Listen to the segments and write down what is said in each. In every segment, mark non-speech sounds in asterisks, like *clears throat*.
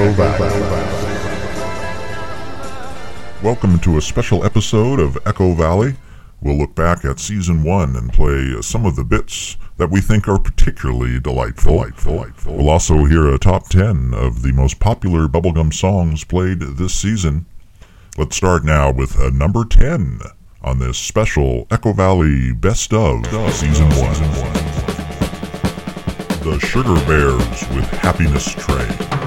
26809. Echo Valley. Welcome to a special episode of Echo Valley. We'll look back at season one and play some of the bits that we think are particularly delightful. delightful. We'll also hear a top 10 of the most popular bubblegum songs played this season. Let's start now with a number 10 on this special Echo Valley Best of Season 1. The Sugar Bears with Happiness Train.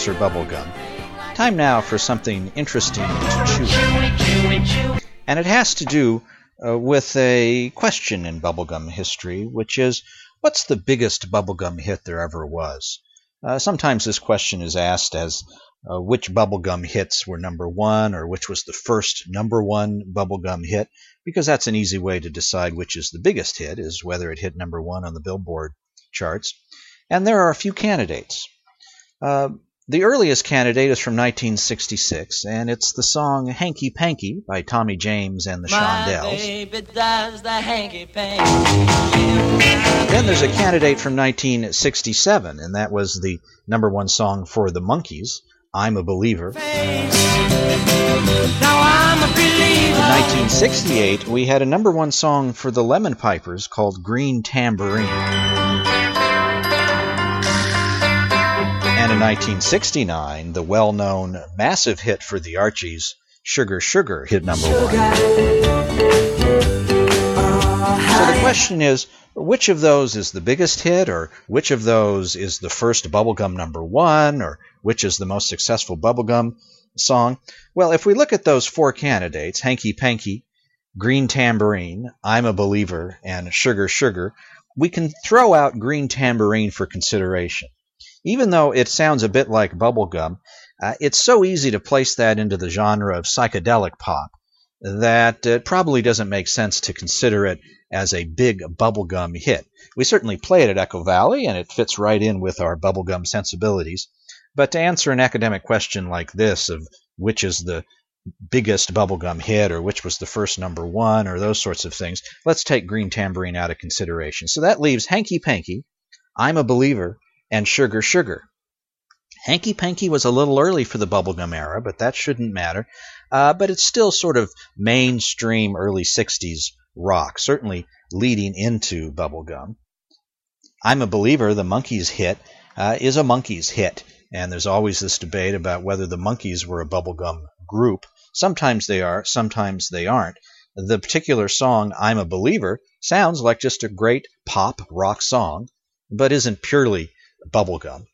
Professor Bubblegum. Time now for something interesting to chew. And it has to do uh, with a question in bubblegum history, which is what's the biggest bubblegum hit there ever was? Uh, sometimes this question is asked as uh, which bubblegum hits were number one or which was the first number one bubblegum hit, because that's an easy way to decide which is the biggest hit, is whether it hit number one on the Billboard charts. And there are a few candidates. Uh, the earliest candidate is from 1966, and it's the song Hanky Panky by Tommy James and the Shondells. baby does the hanky panky. Then there's a candidate from 1967, and that was the number one song for the Monkees, I'm a Believer. Now I'm a believer. In 1968, we had a number one song for the Lemon Pipers called Green Tambourine. In 1969, the well known massive hit for the Archies, Sugar Sugar, hit number one. So the question is which of those is the biggest hit, or which of those is the first bubblegum number one, or which is the most successful bubblegum song? Well, if we look at those four candidates Hanky Panky, Green Tambourine, I'm a Believer, and Sugar Sugar we can throw out Green Tambourine for consideration. Even though it sounds a bit like bubblegum, uh, it's so easy to place that into the genre of psychedelic pop that it probably doesn't make sense to consider it as a big bubblegum hit. We certainly play it at Echo Valley, and it fits right in with our bubblegum sensibilities. But to answer an academic question like this of which is the biggest bubblegum hit or which was the first number one or those sorts of things, let's take Green Tambourine out of consideration. So that leaves Hanky Panky, I'm a Believer, and Sugar Sugar. Hanky Panky was a little early for the bubblegum era, but that shouldn't matter. Uh, but it's still sort of mainstream early 60s rock, certainly leading into bubblegum. I'm a Believer, the Monkees hit, uh, is a Monkees hit. And there's always this debate about whether the Monkees were a bubblegum group. Sometimes they are, sometimes they aren't. The particular song, I'm a Believer, sounds like just a great pop rock song, but isn't purely bubblegum.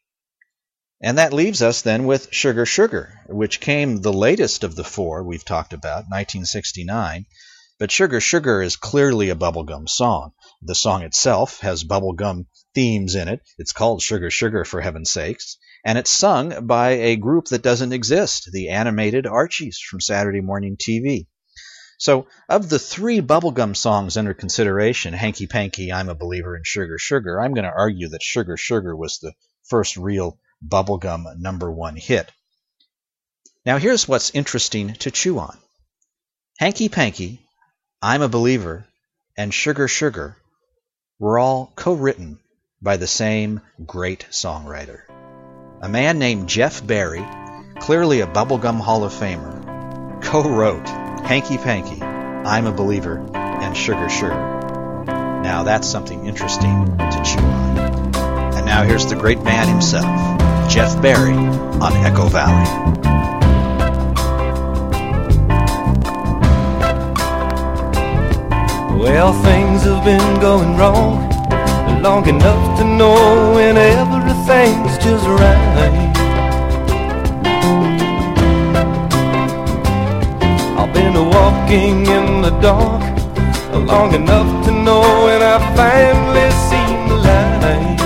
And that leaves us then with Sugar Sugar, which came the latest of the four we've talked about, 1969. But Sugar Sugar is clearly a bubblegum song. The song itself has bubblegum themes in it. It's called Sugar Sugar, for heaven's sakes. And it's sung by a group that doesn't exist, the animated Archies from Saturday morning TV. So, of the three bubblegum songs under consideration, Hanky Panky, I'm a Believer, and Sugar Sugar, I'm going to argue that Sugar Sugar was the first real bubblegum number one hit. Now, here's what's interesting to chew on Hanky Panky, I'm a Believer, and Sugar Sugar were all co written by the same great songwriter. A man named Jeff Barry, clearly a bubblegum Hall of Famer, co wrote Hanky Panky, I'm a Believer, and Sugar Sugar. Now that's something interesting to chew on. And now here's the great man himself, Jeff Barry, on Echo Valley. Well, things have been going wrong long enough to know when everything's just right. Been walking in the dark long enough to know when I finally seen the light.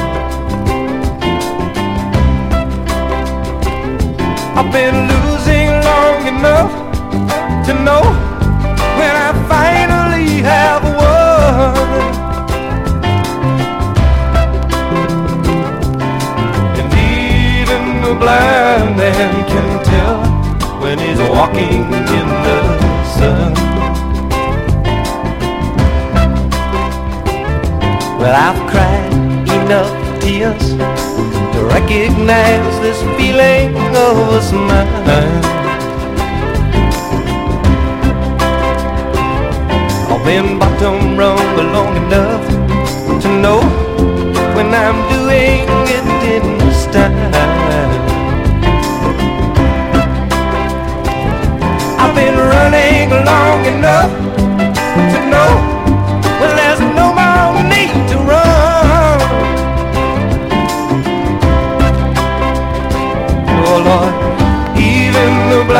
I've been losing long enough to know when I finally have won. And even the blind man can tell when he's walking I've cried enough tears to recognize this feeling of a smile. I've been bottom rung long enough to know when I'm doing it in style. I've been running long enough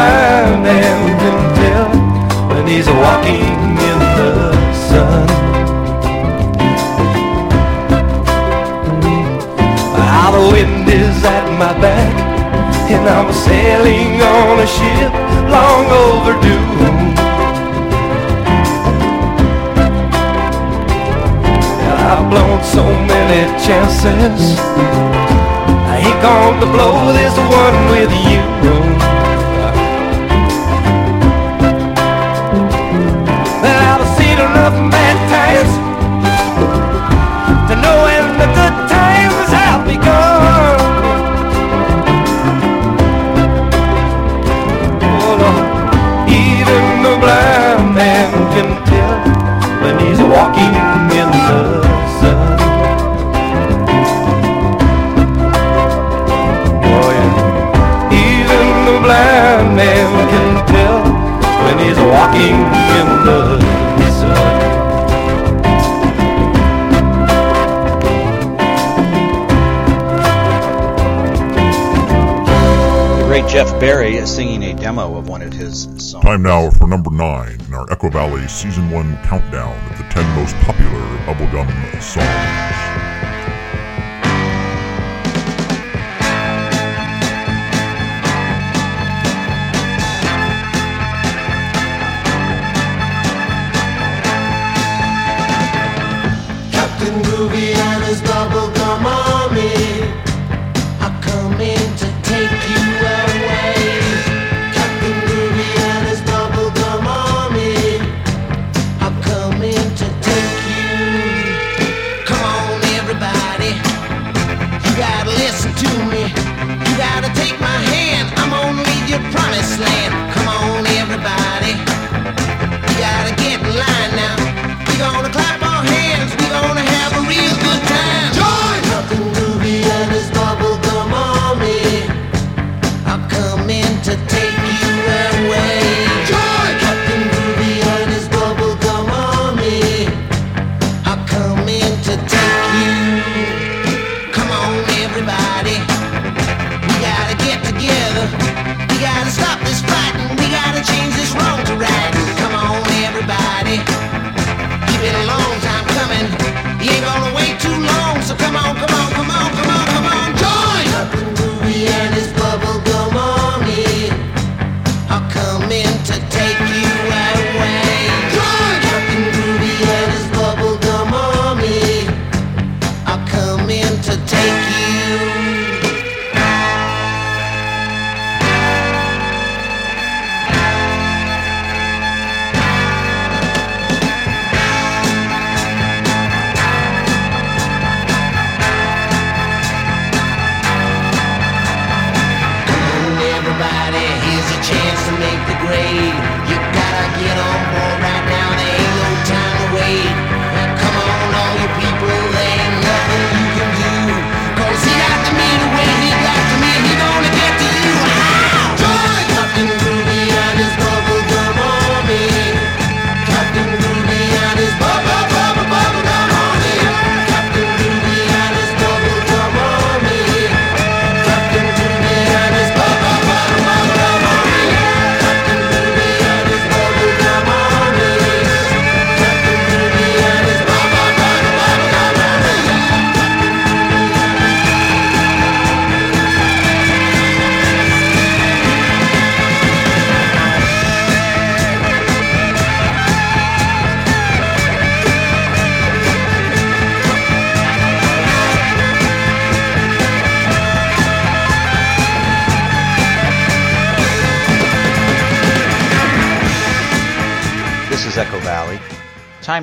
blind man can tell when he's walking in the sun. Ah, the wind is at my back, and I'm sailing on a ship long overdue. And I've blown so many chances. I ain't gonna blow this one with you. Bad times to know when the good times have begun. Oh Lord, even the blind man can tell when he's walking in the sun. Oh even the blind man can tell when he's walking in the Jeff Barry is singing a demo of one of his songs. Time now for number nine in our Echo Valley Season 1 countdown of the 10 most popular bubblegum songs.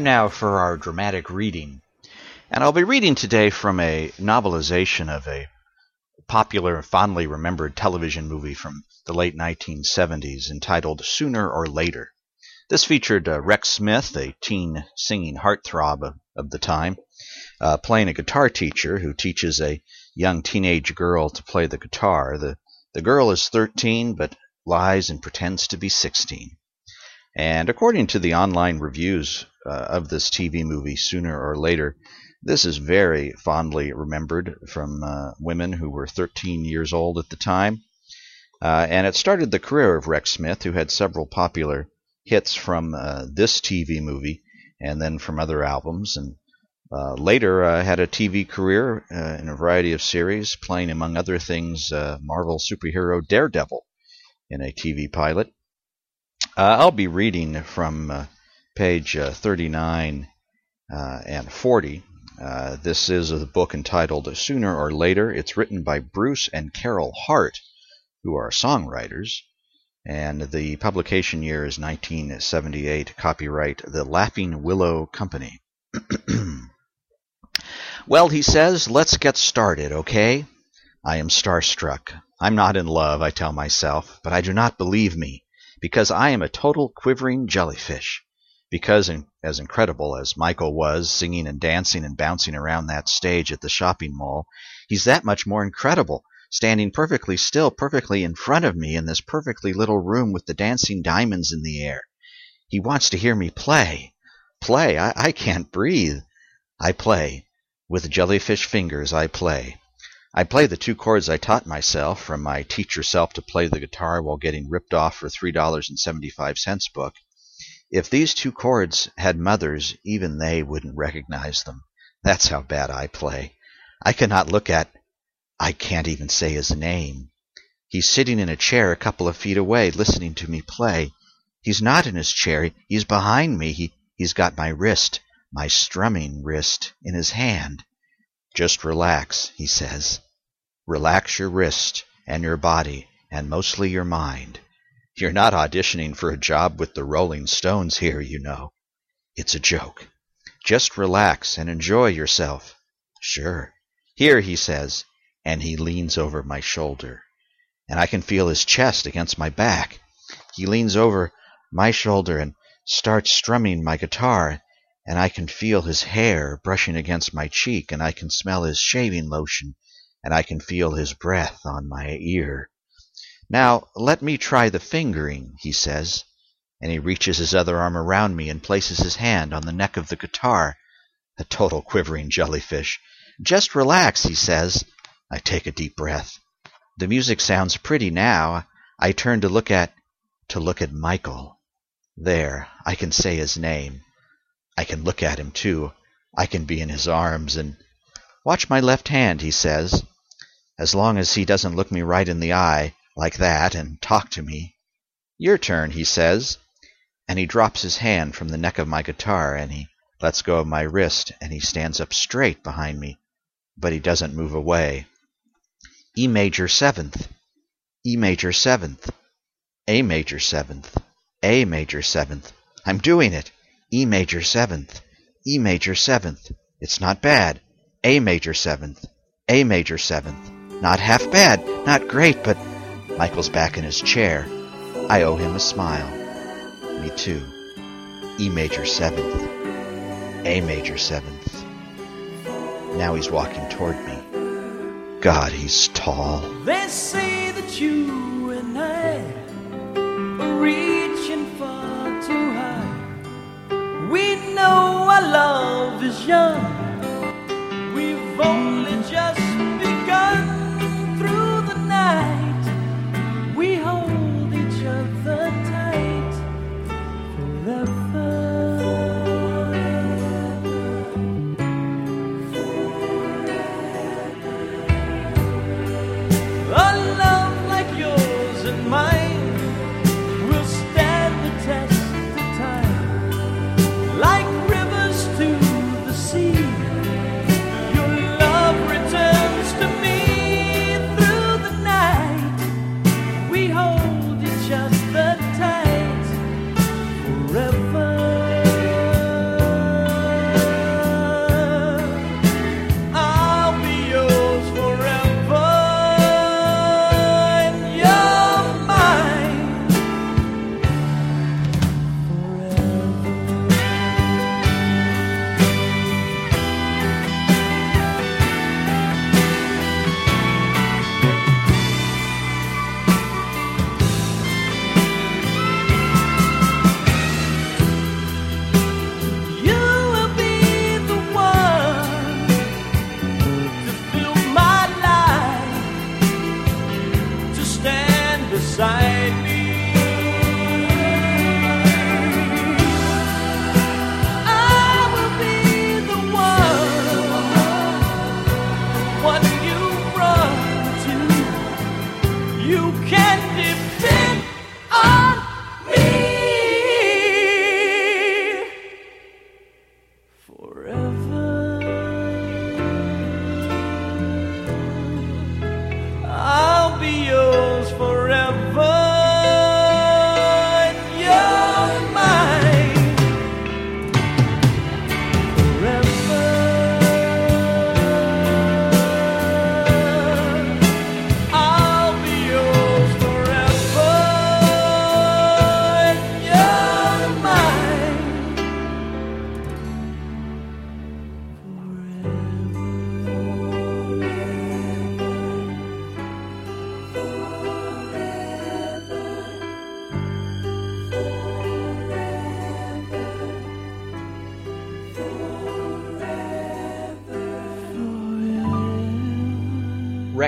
Now for our dramatic reading. And I'll be reading today from a novelization of a popular fondly remembered television movie from the late 1970s entitled Sooner or Later. This featured uh, Rex Smith, a teen singing heartthrob of, of the time, uh, playing a guitar teacher who teaches a young teenage girl to play the guitar. The, the girl is 13 but lies and pretends to be 16. And according to the online reviews uh, of this TV movie, sooner or later, this is very fondly remembered from uh, women who were 13 years old at the time. Uh, and it started the career of Rex Smith, who had several popular hits from uh, this TV movie and then from other albums. And uh, later uh, had a TV career in a variety of series, playing, among other things, Marvel superhero Daredevil in a TV pilot. I'll be reading from page uh, 39 uh, and 40. Uh, this is a book entitled Sooner or Later. It's written by Bruce and Carol Hart, who are songwriters, and the publication year is 1978. Copyright The Laughing Willow Company. *clears throat* well, he says, let's get started, okay? I am starstruck. I'm not in love, I tell myself, but I do not believe me because I am a total quivering jellyfish. Because, as incredible as Michael was, singing and dancing and bouncing around that stage at the shopping mall, he's that much more incredible, standing perfectly still, perfectly in front of me in this perfectly little room with the dancing diamonds in the air. He wants to hear me play. Play? I, I can't breathe. I play. With jellyfish fingers, I play. I play the two chords I taught myself from my teach yourself to play the guitar while getting ripped off for $3.75 book. If these two chords had mothers, even they wouldn't recognize them. That's how bad I play. I cannot look at. I can't even say his name. He's sitting in a chair a couple of feet away, listening to me play. He's not in his chair. He's behind me. He, he's got my wrist, my strumming wrist, in his hand. Just relax, he says. Relax your wrist and your body, and mostly your mind. You're not auditioning for a job with the Rolling Stones here, you know. It's a joke. Just relax and enjoy yourself. Sure. Here, he says, and he leans over my shoulder. And I can feel his chest against my back. He leans over my shoulder and starts strumming my guitar, and I can feel his hair brushing against my cheek, and I can smell his shaving lotion, and I can feel his breath on my ear. Now, let me try the fingering, he says, and he reaches his other arm around me and places his hand on the neck of the guitar. A total quivering jellyfish. Just relax, he says. I take a deep breath. The music sounds pretty now. I turn to look at to look at Michael. There, I can say his name. I can look at him too. I can be in his arms and watch my left hand, he says. As long as he doesn't look me right in the eye like that and talk to me. Your turn, he says. And he drops his hand from the neck of my guitar and he lets go of my wrist and he stands up straight behind me, but he doesn't move away. E major seventh, E major seventh, A major seventh, A major seventh. I'm doing it. E major seventh, E major seventh. It's not bad. A major seventh, A major seventh. Not half bad, not great, but Michael's back in his chair. I owe him a smile. Me too. E major seventh, A major seventh. Now he's walking toward me. God, he's tall. They say that you and I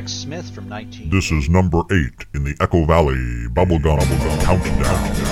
Smith from 19. This is number eight in the Echo Valley Bubblegum Countdown.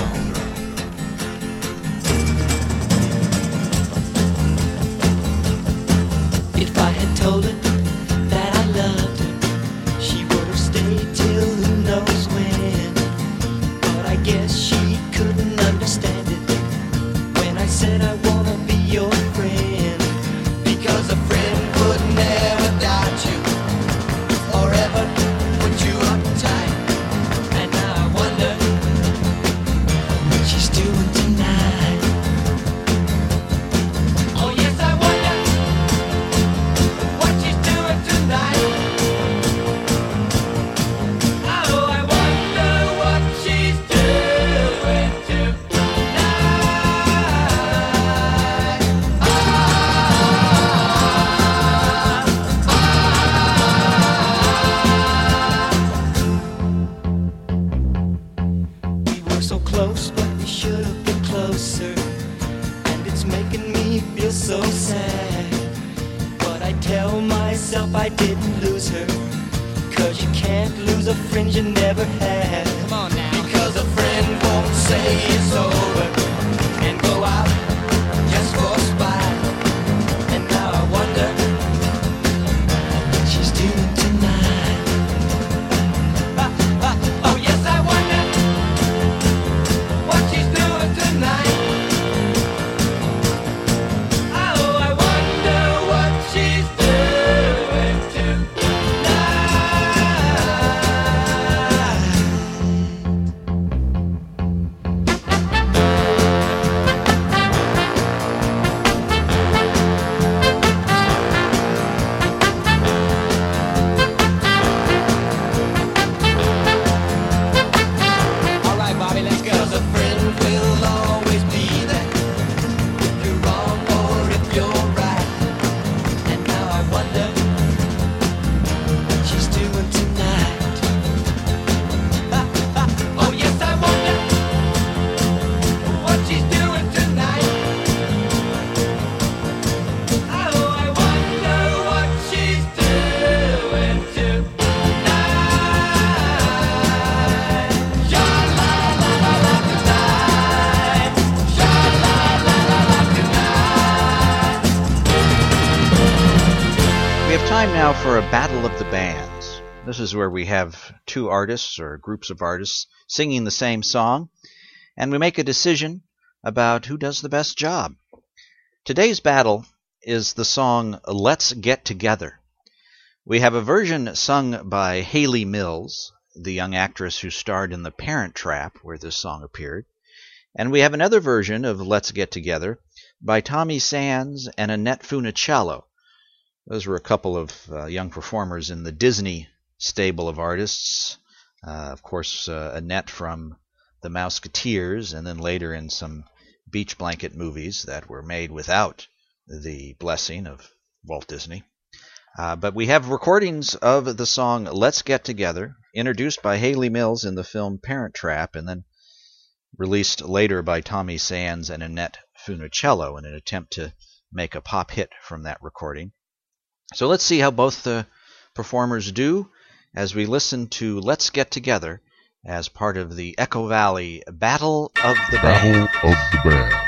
I didn't lose her. Cause you can't lose a friend you never had. Where we have two artists or groups of artists singing the same song, and we make a decision about who does the best job. Today's battle is the song Let's Get Together. We have a version sung by Hayley Mills, the young actress who starred in The Parent Trap, where this song appeared. And we have another version of Let's Get Together by Tommy Sands and Annette Funicello. Those were a couple of uh, young performers in the Disney stable of artists. Uh, of course, uh, Annette from The Mouseketeers, and then later in some beach blanket movies that were made without the blessing of Walt Disney. Uh, but we have recordings of the song Let's Get Together, introduced by Hayley Mills in the film Parent Trap, and then released later by Tommy Sands and Annette Funicello in an attempt to make a pop hit from that recording. So let's see how both the performers do as we listen to Let's Get Together as part of the Echo Valley Battle of the Battle Band. of the Band.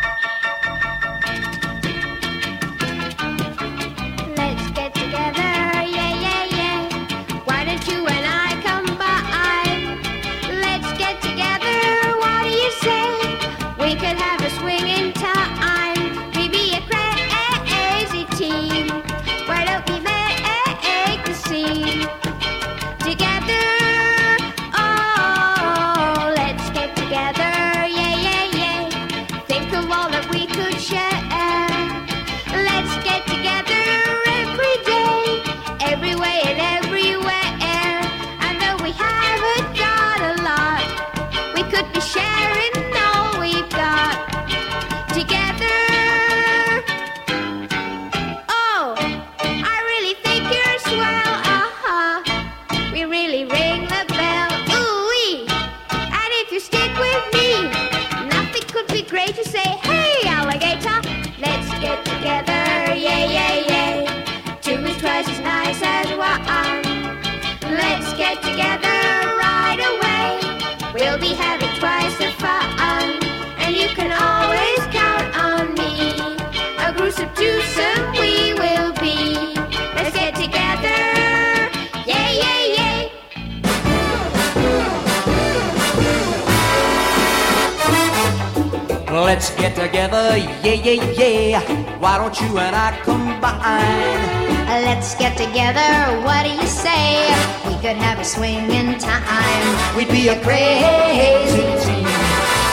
Let's get together, yeah, yeah, yeah. Why don't you and I combine? Let's get together, what do you say? We could have a swinging time. We'd be a crazy team.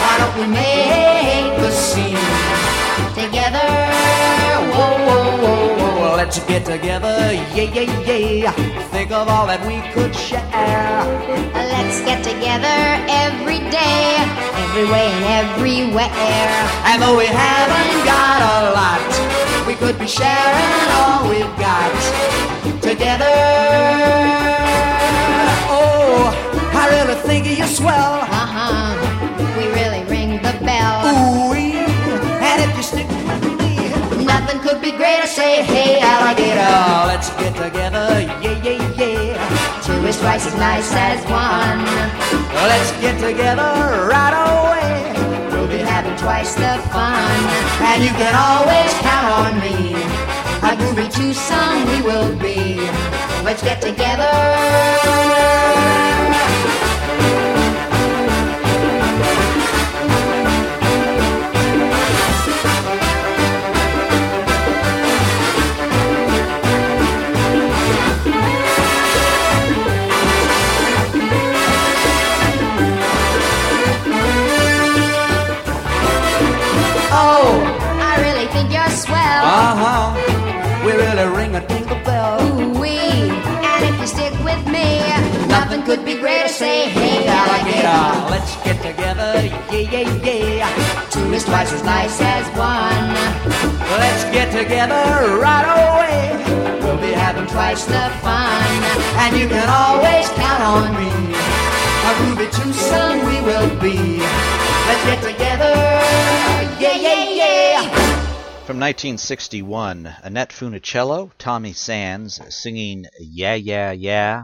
Why don't we make the scene Together, whoa, whoa, whoa. Let's get together, yeah, yeah, yeah. Think of all that we could share. let's get together every day, every way and everywhere. And though we haven't got a lot, we could be sharing all we've got together. Oh, I really think you're swell. could be greater. Say, hey, I like it all. Let's get together, yeah, yeah, yeah. Two is twice as nice as one. Let's get together right away. We'll be having twice the fun. And you can always count on me. A groovy twosome we will be. Let's get together. Say, hey, alligator. Let's get together, yeah, yeah, yeah. Two is twice as nice as one. Let's get together right away. We'll be having twice the fun, and you can always count on me. A groovy twosome we will be. Let's get together, yeah, yeah, yeah. From 1961, Annette Funicello, Tommy Sands singing Yeah, Yeah, Yeah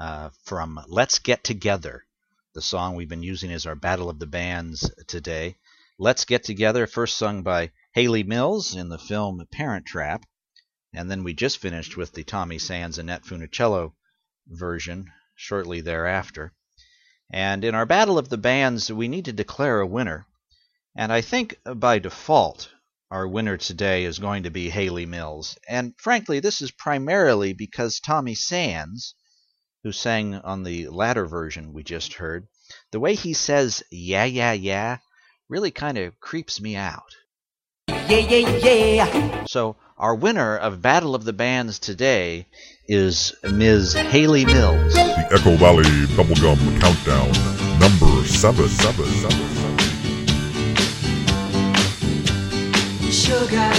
uh, from Let's Get Together, the song we've been using as our Battle of the Bands today. Let's Get Together, first sung by Hayley Mills in the film Parent Trap, and then we just finished with the Tommy Sands Annette Funicello version shortly thereafter. And in our Battle of the Bands, we need to declare a winner. And I think by default, our winner today is going to be Hayley Mills. And frankly, this is primarily because Tommy Sands, who sang on the latter version we just heard, the way he says yeah, yeah, yeah really kind of creeps me out. Yeah, yeah, yeah. So, our winner of Battle of the Bands today is Ms. Hayley Mills. The Echo Valley Bubblegum Countdown, number seven, seven, seven, seven. Sugar,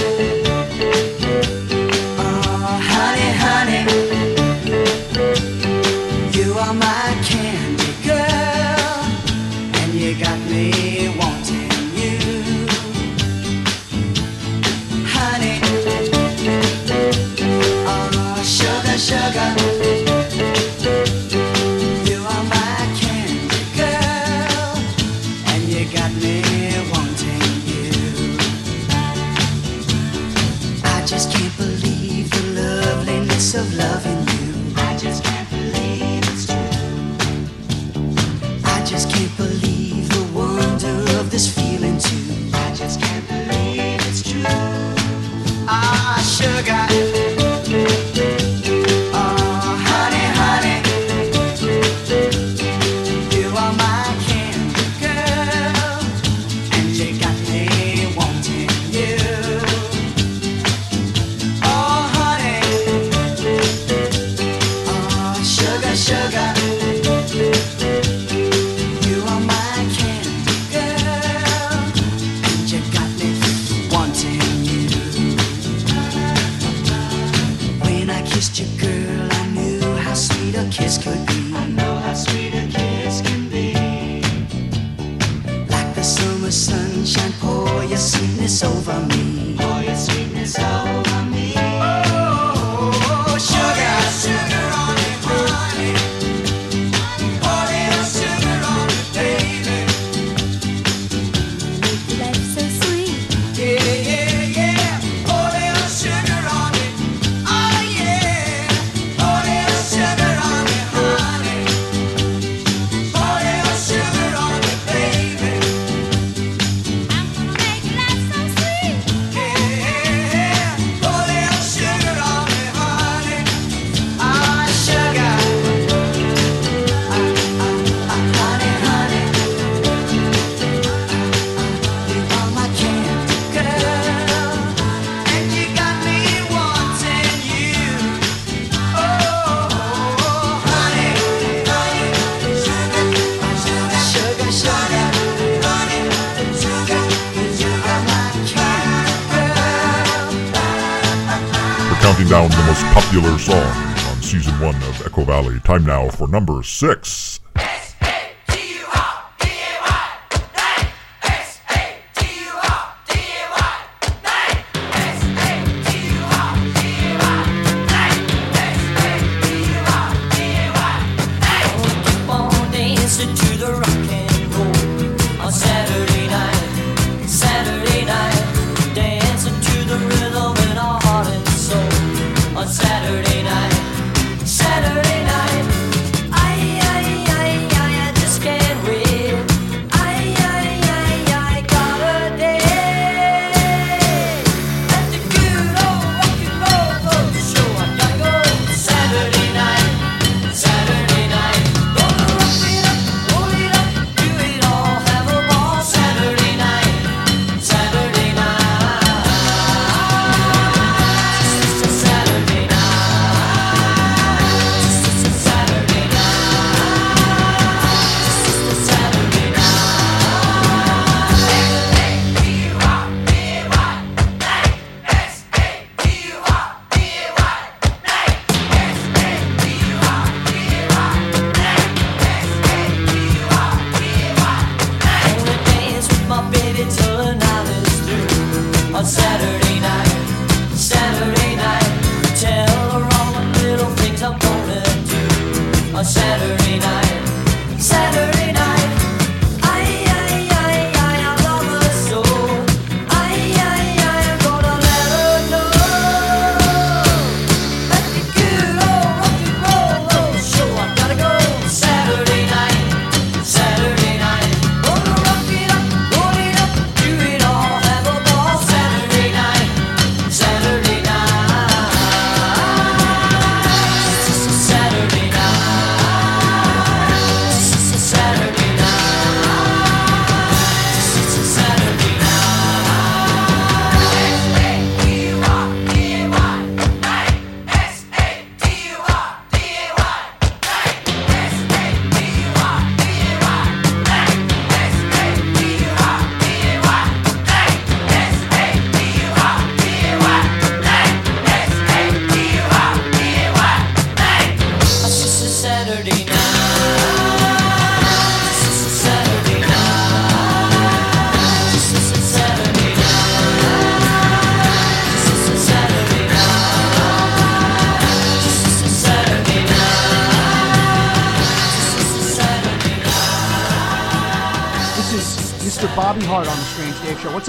Valley. Time now for number six.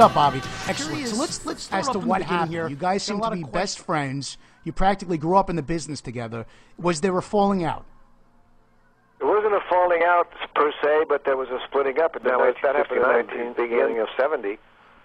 Up, Bobby? Excellent. So let's let's start as to the what happened here. You guys seem to be best friends. You practically grew up in the business together. Was there a falling out? It wasn't a falling out per se, but there was a splitting up. And that, was, that happened in 19, beginning of 70.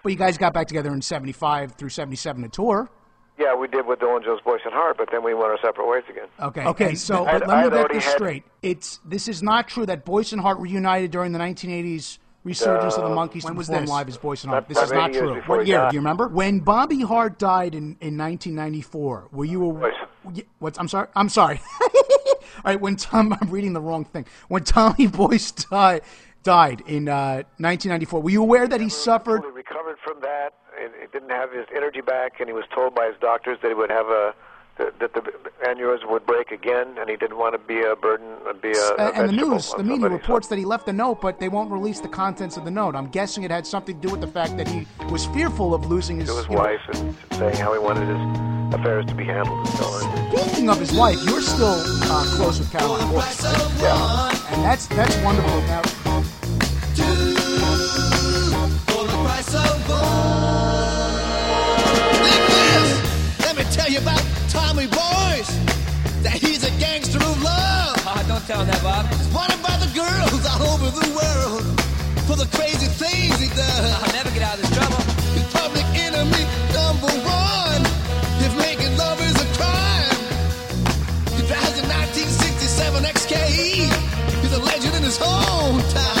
But you guys got back together in '75 through '77 to tour. Yeah, we did with Dolenz Jones, Boyce, and Hart, but then we went our separate ways again. Okay. Okay. So I'd- but let me I'd get this straight. It's this is not true that Boyce and Hart reunited during the 1980s resurgence of the Uh, Monkees when to was perform this? live as Boyce and This is not true. What year? Do you remember when Bobby Hart died in, in 1994? Were you a Y- What's I'm sorry. I'm sorry. *laughs* All right, when Tom, *laughs* I'm reading the wrong thing. When Tommy *laughs* Boyce died, died in uh, 1994, were you aware that he suffered? He recovered from that, he didn't have his energy back, and he was told by his doctors that he would have a that, that the aneurysm would break again, and he didn't want to be a burden, uh, be a, a and the news, the media somebody. reports that he left a note, but they won't release the contents of the note. I'm guessing it had something to do with the fact that he was fearful of losing his, to his you know- wife and saying how he wanted his affairs to be handled and so on. Speaking of his wife, you're still uh, close with Caroline Boyce, right? Yeah. And that's that's wonderful. Now, tell you about Tommy Boyce. That he's a gangster of love. Oh, don't tell him that, Bob. He's wanted by the girls all over the world for the crazy things he does. I'll never get out of this trouble. He's public enemy number one. If making love is a crime, he drives a 1967 XKE. He's a legend in his hometown.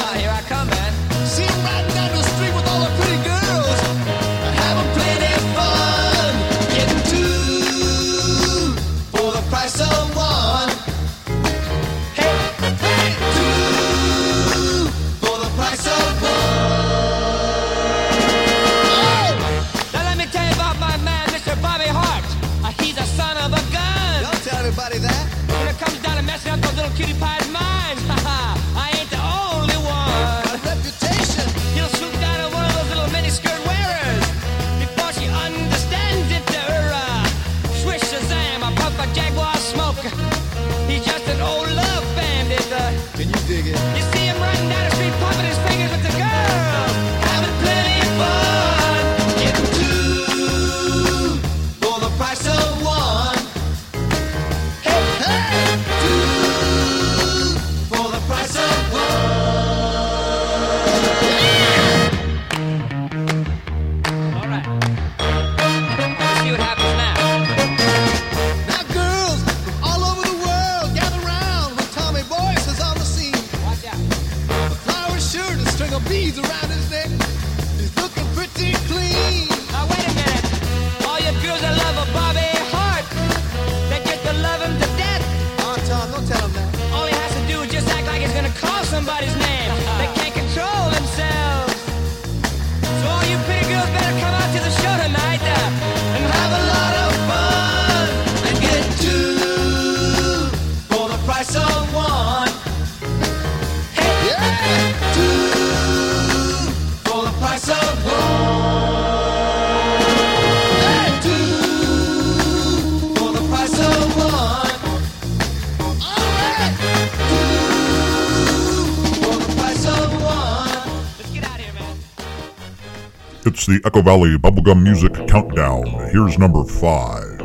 the Echo Valley Bubblegum Music Countdown. Here's number five.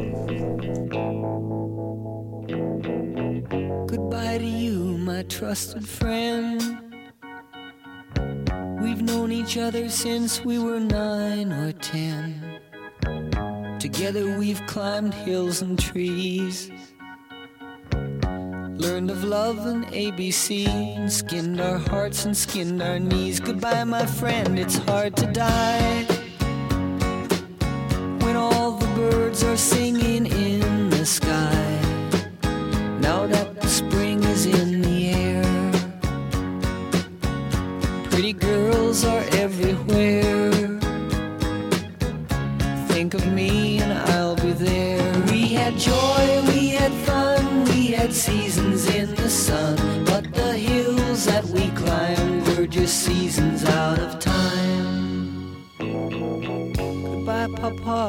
Goodbye to you, my trusted friend. We've known each other since we were nine or ten. Together we've climbed hills and trees. Learned of love and ABC, skinned our hearts and skinned our knees. Goodbye, my friend, it's hard to die. birds are singing.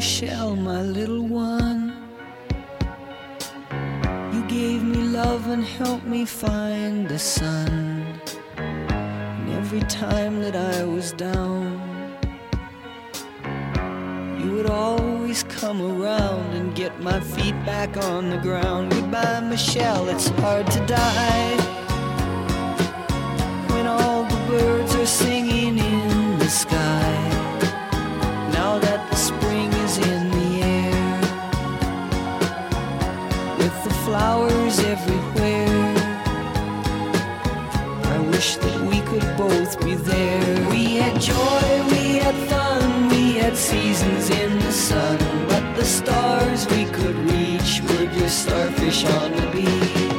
Michelle, my little one. You gave me love and helped me find the sun. And every time that I was down, you would always come around and get my feet back on the ground. Goodbye, Michelle, it's hard to die. seasons in the sun, but the stars we could reach were just starfish on the beach.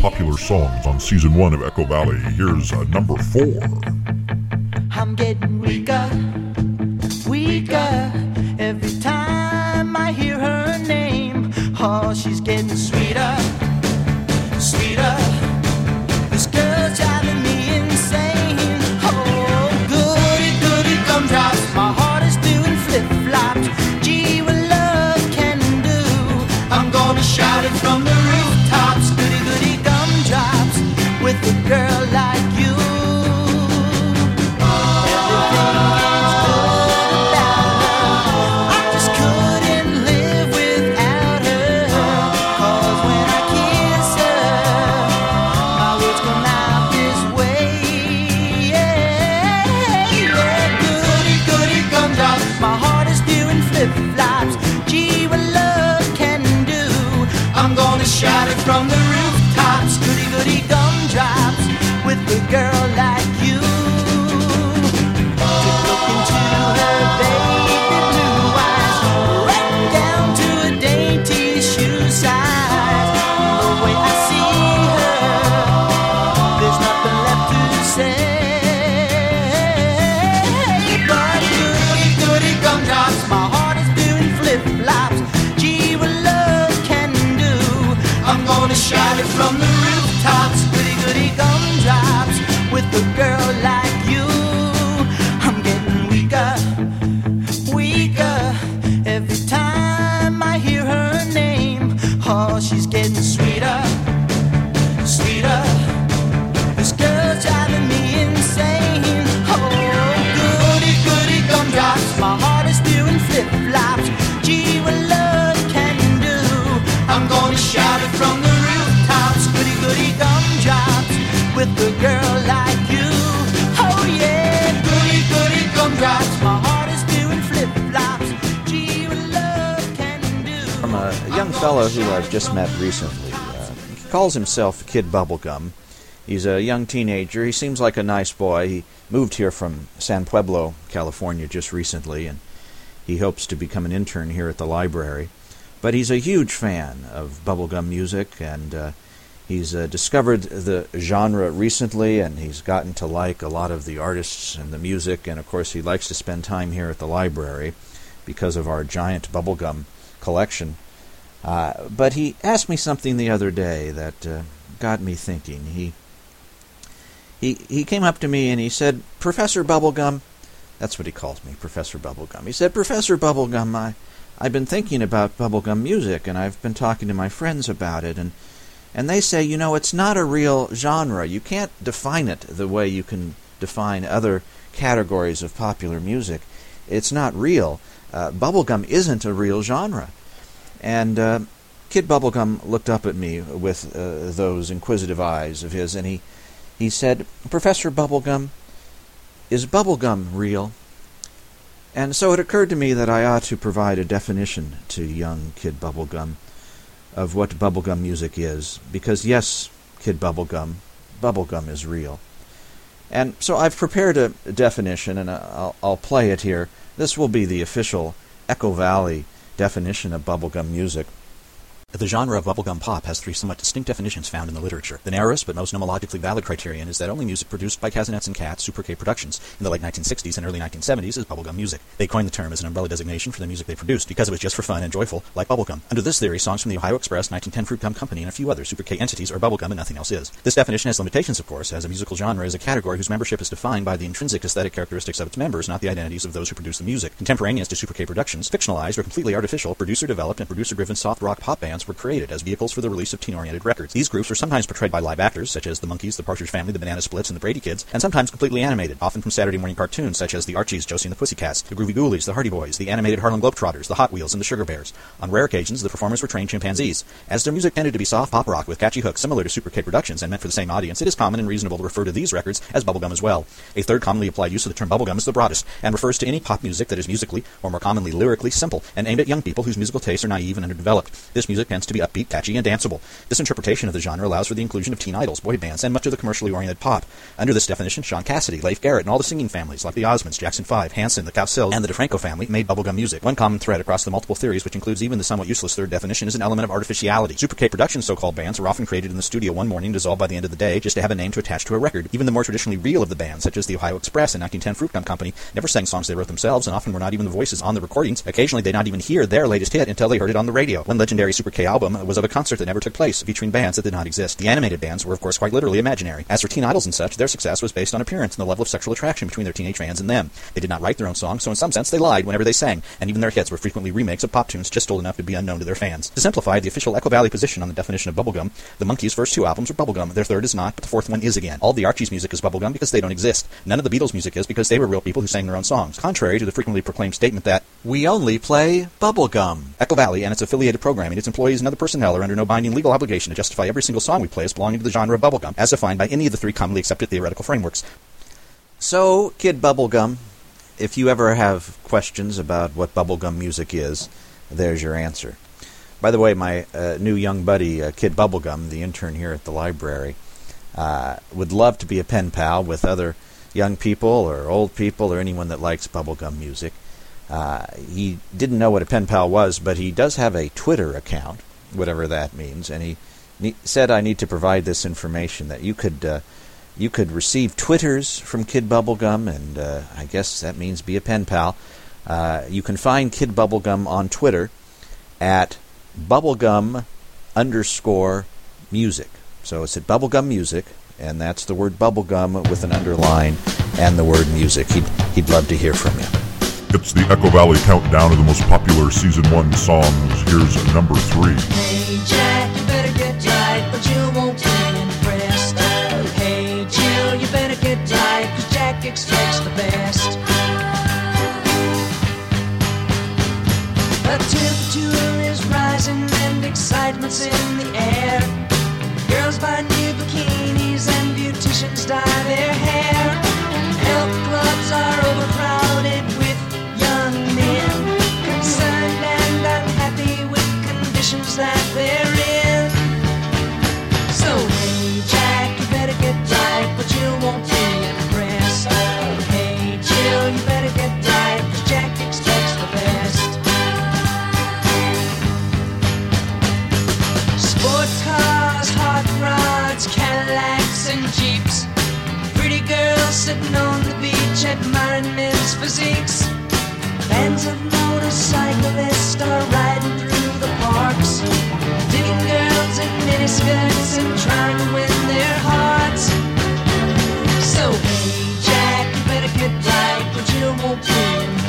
popular songs on season one of Echo Valley. Here's uh, number four. Calls himself Kid Bubblegum. He's a young teenager. He seems like a nice boy. He moved here from San Pueblo, California, just recently, and he hopes to become an intern here at the library. But he's a huge fan of bubblegum music, and uh, he's uh, discovered the genre recently, and he's gotten to like a lot of the artists and the music, and of course, he likes to spend time here at the library because of our giant bubblegum collection. Uh, but he asked me something the other day that uh, got me thinking. He he he came up to me and he said, "Professor Bubblegum," that's what he calls me, Professor Bubblegum. He said, "Professor Bubblegum, I I've been thinking about bubblegum music and I've been talking to my friends about it and and they say, you know, it's not a real genre. You can't define it the way you can define other categories of popular music. It's not real. Uh, bubblegum isn't a real genre." And uh, Kid Bubblegum looked up at me with uh, those inquisitive eyes of his, and he, he said, Professor Bubblegum, is bubblegum real? And so it occurred to me that I ought to provide a definition to young Kid Bubblegum of what bubblegum music is, because yes, Kid Bubblegum, bubblegum is real. And so I've prepared a definition, and I'll, I'll play it here. This will be the official Echo Valley definition of bubblegum music. The genre of bubblegum pop has three somewhat distinct definitions found in the literature. The narrowest but most nomologically valid criterion is that only music produced by Kasenetz and Katz, Super K Productions, in the late 1960s and early 1970s is bubblegum music. They coined the term as an umbrella designation for the music they produced because it was just for fun and joyful, like bubblegum. Under this theory, songs from the Ohio Express, 1910 Fruit Gum Company, and a few other Super K entities are bubblegum and nothing else is. This definition has limitations, of course, as a musical genre is a category whose membership is defined by the intrinsic aesthetic characteristics of its members, not the identities of those who produce the music. Contemporaneous to Super K Productions, fictionalized or completely artificial, producer-developed and producer-driven soft rock pop bands were created as vehicles for the release of teen-oriented records. These groups were sometimes portrayed by live actors, such as the Monkees, the Partridge Family, the Banana Splits, and the Brady Kids, and sometimes completely animated, often from Saturday morning cartoons, such as the Archies, Josie and the Pussycats, the Groovy Ghoulies, the Hardy Boys, the animated Harlem Globetrotters, the Hot Wheels, and the Sugar Bears. On rare occasions, the performers were trained chimpanzees. As their music tended to be soft pop rock with catchy hooks similar to Super K Productions and meant for the same audience, it is common and reasonable to refer to these records as bubblegum as well. A third commonly applied use of the term bubblegum is the broadest, and refers to any pop music that is musically, or more commonly lyrically, simple, and aimed at young people whose musical tastes are naive and underdeveloped. This music tends to be upbeat, catchy, and danceable. This interpretation of the genre allows for the inclusion of teen idols, boy bands, and much of the commercially oriented pop. Under this definition, Shaun Cassidy, Leif Garrett, and all the singing families like the Osmonds, Jackson 5, Hanson, the Cowsills, and the DeFranco family made bubblegum music. One common thread across the multiple theories, which includes even the somewhat useless third definition, is an element of artificiality. Super K Productions so-called bands are often created in the studio one morning, dissolved by the end of the day, just to have a name to attach to a record. Even the more traditionally real of the bands, such as the Ohio Express and 1910 Fruit Gum Company, never sang songs they wrote themselves, and often were not even the voices on the recordings. Occasionally, they did not even hear their latest hit until they heard it on the radio. One legendary Super K album was of a concert that never took place, featuring bands that did not exist. The animated bands were, of course, quite literally imaginary. As for teen idols and such, their success was based on appearance and the level of sexual attraction between their teenage fans and them. They did not write their own songs, so in some sense they lied whenever they sang, and even their hits were frequently remakes of pop tunes just old enough to be unknown to their fans. To simplify the official Echo Valley position on the definition of bubblegum, the Monkees' first two albums were bubblegum, their third is not, but the fourth one is again. All the Archies music is bubblegum because they don't exist. None of the Beatles music is because they were real people who sang their own songs. Contrary to the frequently proclaimed statement that we only play bubblegum. Echo Valley and its affiliated programming, its employees and other personnel are under no binding legal obligation to justify every single song we play as belonging to the genre of bubblegum, as defined by any of the three commonly accepted theoretical frameworks. So, Kid Bubblegum, if you ever have questions about what bubblegum music is, there's your answer. By the way, my uh, new young buddy, uh, Kid Bubblegum, the intern here at the library, uh, would love to be a pen pal with other young people or old people or anyone that likes bubblegum music. Uh, he didn't know what a pen pal was, but he does have a Twitter account, whatever that means, and he ne- said I need to provide this information that you could uh, you could receive twitters from Kid Bubblegum, and uh, I guess that means be a pen pal. Uh, you can find Kid Bubblegum on Twitter at bubblegum underscore music. So it's at bubblegum music, and that's the word bubblegum with an underline and the word music. He'd, he'd love to hear from you. It's the Echo Valley countdown of the most popular season one songs. Here's number three. Hey Jack, you better get tight, but you won't be impressed. Hey Jill, you better get right, cause Jack expects the best. The temperature is rising and excitement's in the air. Girls buy new bikinis and beauticians dye their hair. Sitting on the beach admiring men's physiques. Bands of motorcyclists are riding through the parks, digging girls in miniskirts and trying to win their hearts. So hey Jack, you better get right, but you won't be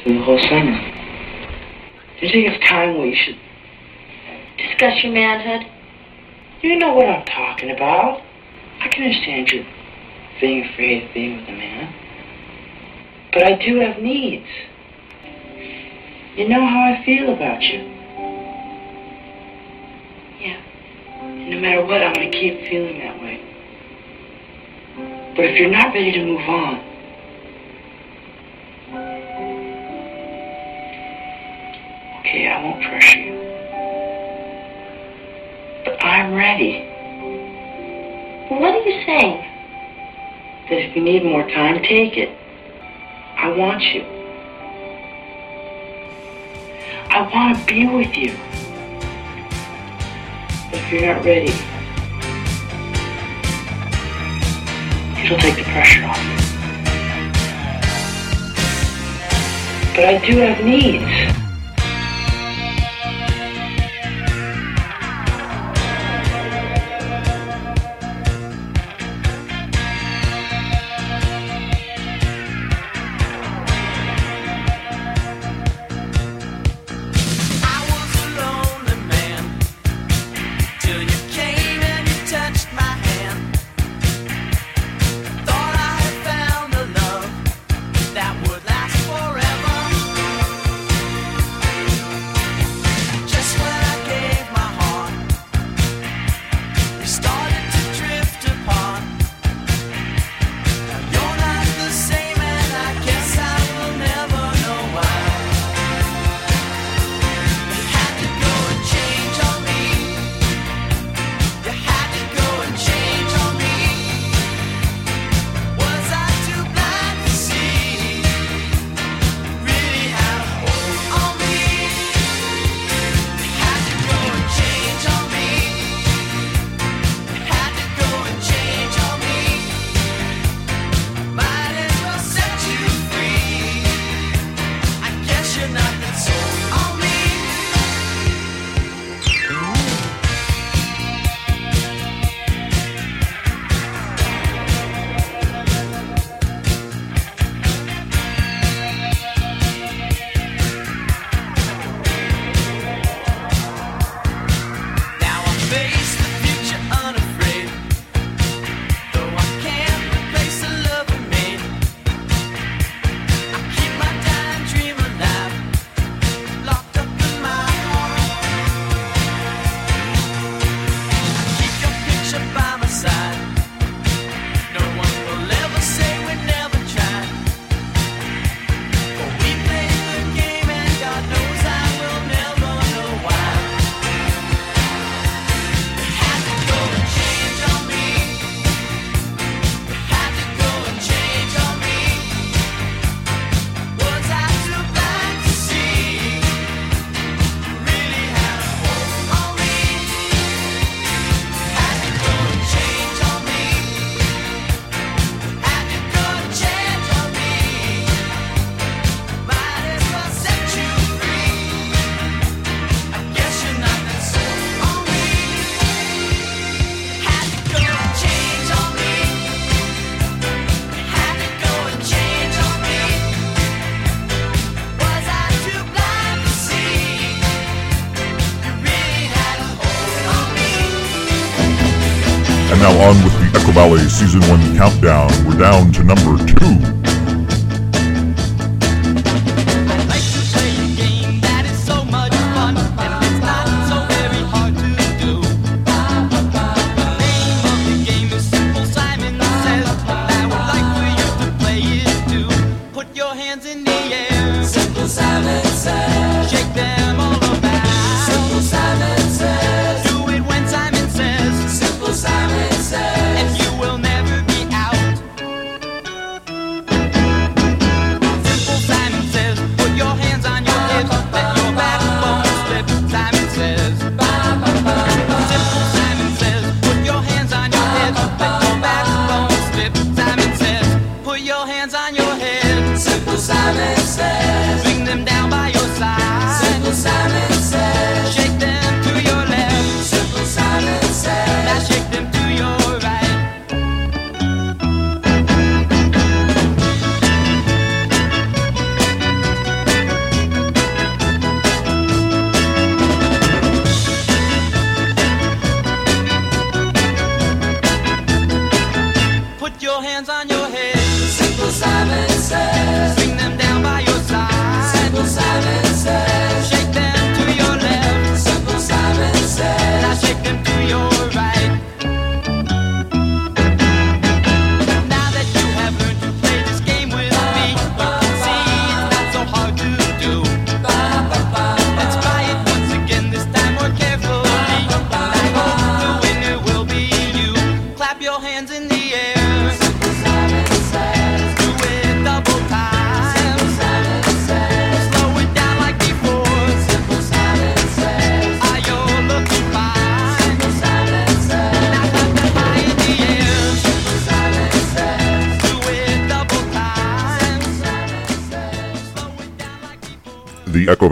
Through the whole summer. Do you think it's time we should discuss your manhood? You know what I'm talking about. I can understand you being afraid of being with a man. But I do have needs. You know how I feel about you. Yeah. No matter what, I'm going to keep feeling that way. But if you're not ready to move on, Okay, I won't pressure you. But I'm ready. What are you saying? That if you need more time, take it. I want you. I want to be with you. But if you're not ready, it'll take the pressure off. But I do have needs. Season 1 Countdown. We're down to number 2.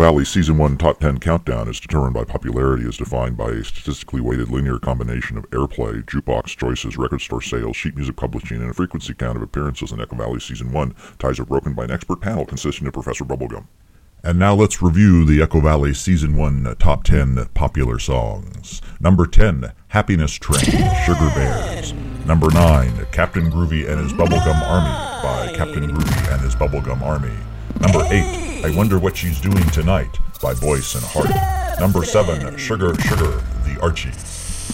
Valley Season 1 Top 10 Countdown is determined by popularity as defined by a statistically weighted linear combination of airplay, jukebox choices, record store sales, sheet music publishing, and a frequency count of appearances in Echo Valley Season 1. Ties are broken by an expert panel consisting of Professor Bubblegum. And now let's review the Echo Valley Season 1 uh, Top 10 Popular Songs. Number 10, Happiness Train, Sugar Bears. Number 9, Captain Groovy and His Bubblegum Army by Captain Groovy and His Bubblegum Army. Number 8, I Wonder What She's Doing Tonight by Boyce and Hart. Number 7, Sugar Sugar, The Archie.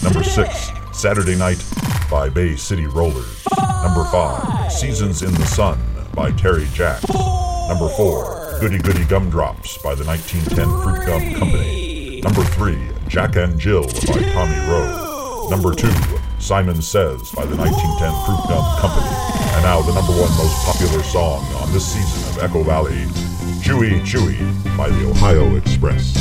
Number 6, Saturday Night by Bay City Rollers. Number 5, Seasons in the Sun by Terry Jacks. Number 4, Goody Goody Gumdrops by the 1910 Fruit Gum Company. Number 3, Jack and Jill by Tommy Roe. Number 2, Simon Says by the 1910 Fruit Gum Company. And now the number one most popular song on this season of Echo Valley, Chewy Chewy by the Ohio Express.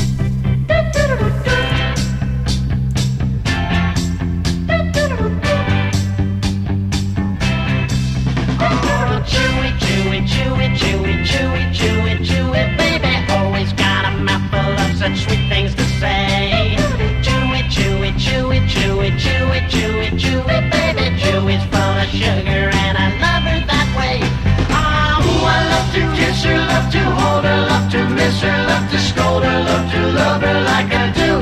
Kiss her, love to hold her, love to miss her, love to scold her, love to love her like I do.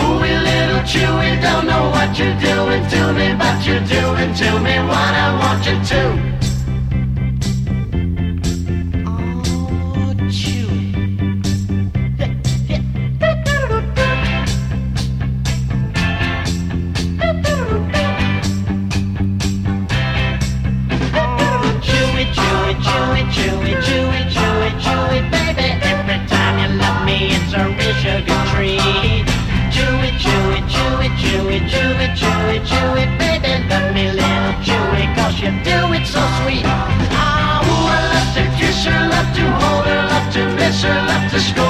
Ooh, little Chewy, don't know what you're doing to me, but you're doing to me what I want you to. It's a real sugar treat. Chewy, chewy, chewy, chewy, chewy, chewy, chewy, baby. Love me, little chewy, cause you do it so sweet. Ah, ooh, I love to kiss her, love to hold her, love to miss her, love to scold